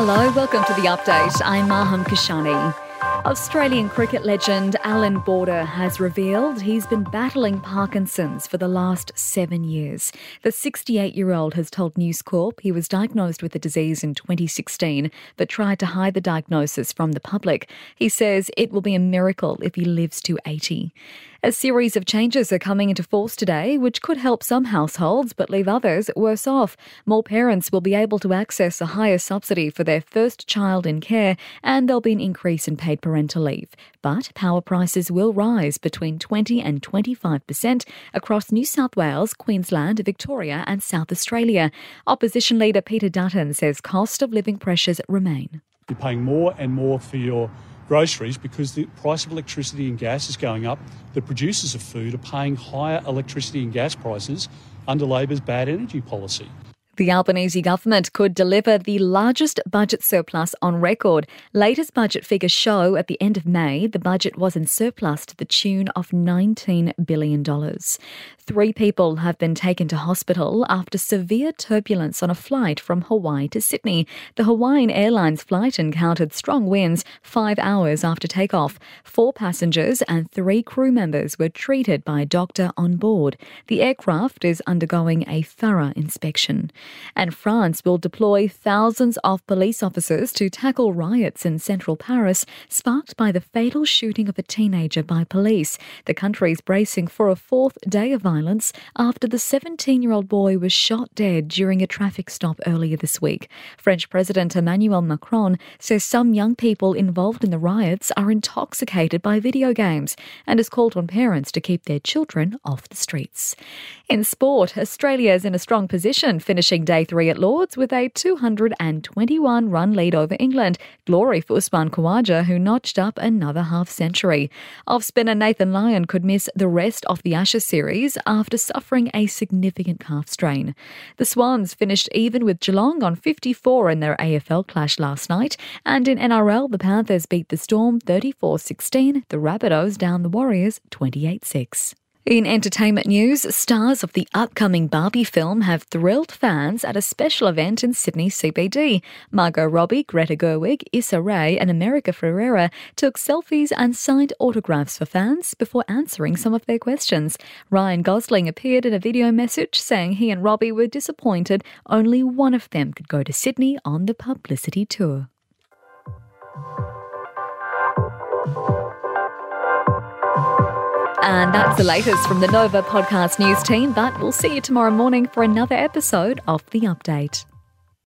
Hello, welcome to the update. I'm Maham Kashani. Australian cricket legend Allan Border has revealed he's been battling Parkinson's for the last seven years. The 68 year old has told News Corp he was diagnosed with the disease in 2016 but tried to hide the diagnosis from the public. He says it will be a miracle if he lives to 80. A series of changes are coming into force today, which could help some households but leave others worse off. More parents will be able to access a higher subsidy for their first child in care, and there'll be an increase in paid parental leave. But power prices will rise between 20 and 25% across New South Wales, Queensland, Victoria, and South Australia. Opposition leader Peter Dutton says cost of living pressures remain. You're paying more and more for your groceries because the price of electricity and gas is going up. The producers of food are paying higher electricity and gas prices under Labor's bad energy policy. The Albanese government could deliver the largest budget surplus on record. Latest budget figures show at the end of May the budget was in surplus to the tune of $19 billion. Three people have been taken to hospital after severe turbulence on a flight from Hawaii to Sydney. The Hawaiian Airlines flight encountered strong winds five hours after takeoff. Four passengers and three crew members were treated by a doctor on board. The aircraft is undergoing a thorough inspection. And France will deploy thousands of police officers to tackle riots in central Paris sparked by the fatal shooting of a teenager by police. The country is bracing for a fourth day of violence after the 17 year old boy was shot dead during a traffic stop earlier this week. French President Emmanuel Macron says some young people involved in the riots are intoxicated by video games and has called on parents to keep their children off the streets. In sport, Australia is in a strong position, finishing day three at Lords with a 221 run lead over England. Glory for Usman Khawaja, who notched up another half century. Off spinner Nathan Lyon could miss the rest of the Ashes series after suffering a significant calf strain. The Swans finished even with Geelong on 54 in their AFL clash last night, and in NRL, the Panthers beat the Storm 34 16, the Rabbitohs down the Warriors 28 6. In entertainment news, stars of the upcoming Barbie film have thrilled fans at a special event in Sydney CBD. Margot Robbie, Greta Gerwig, Issa Rae, and America Ferrera took selfies and signed autographs for fans before answering some of their questions. Ryan Gosling appeared in a video message saying he and Robbie were disappointed only one of them could go to Sydney on the publicity tour. And that's the latest from the Nova Podcast News team, but we'll see you tomorrow morning for another episode of The Update.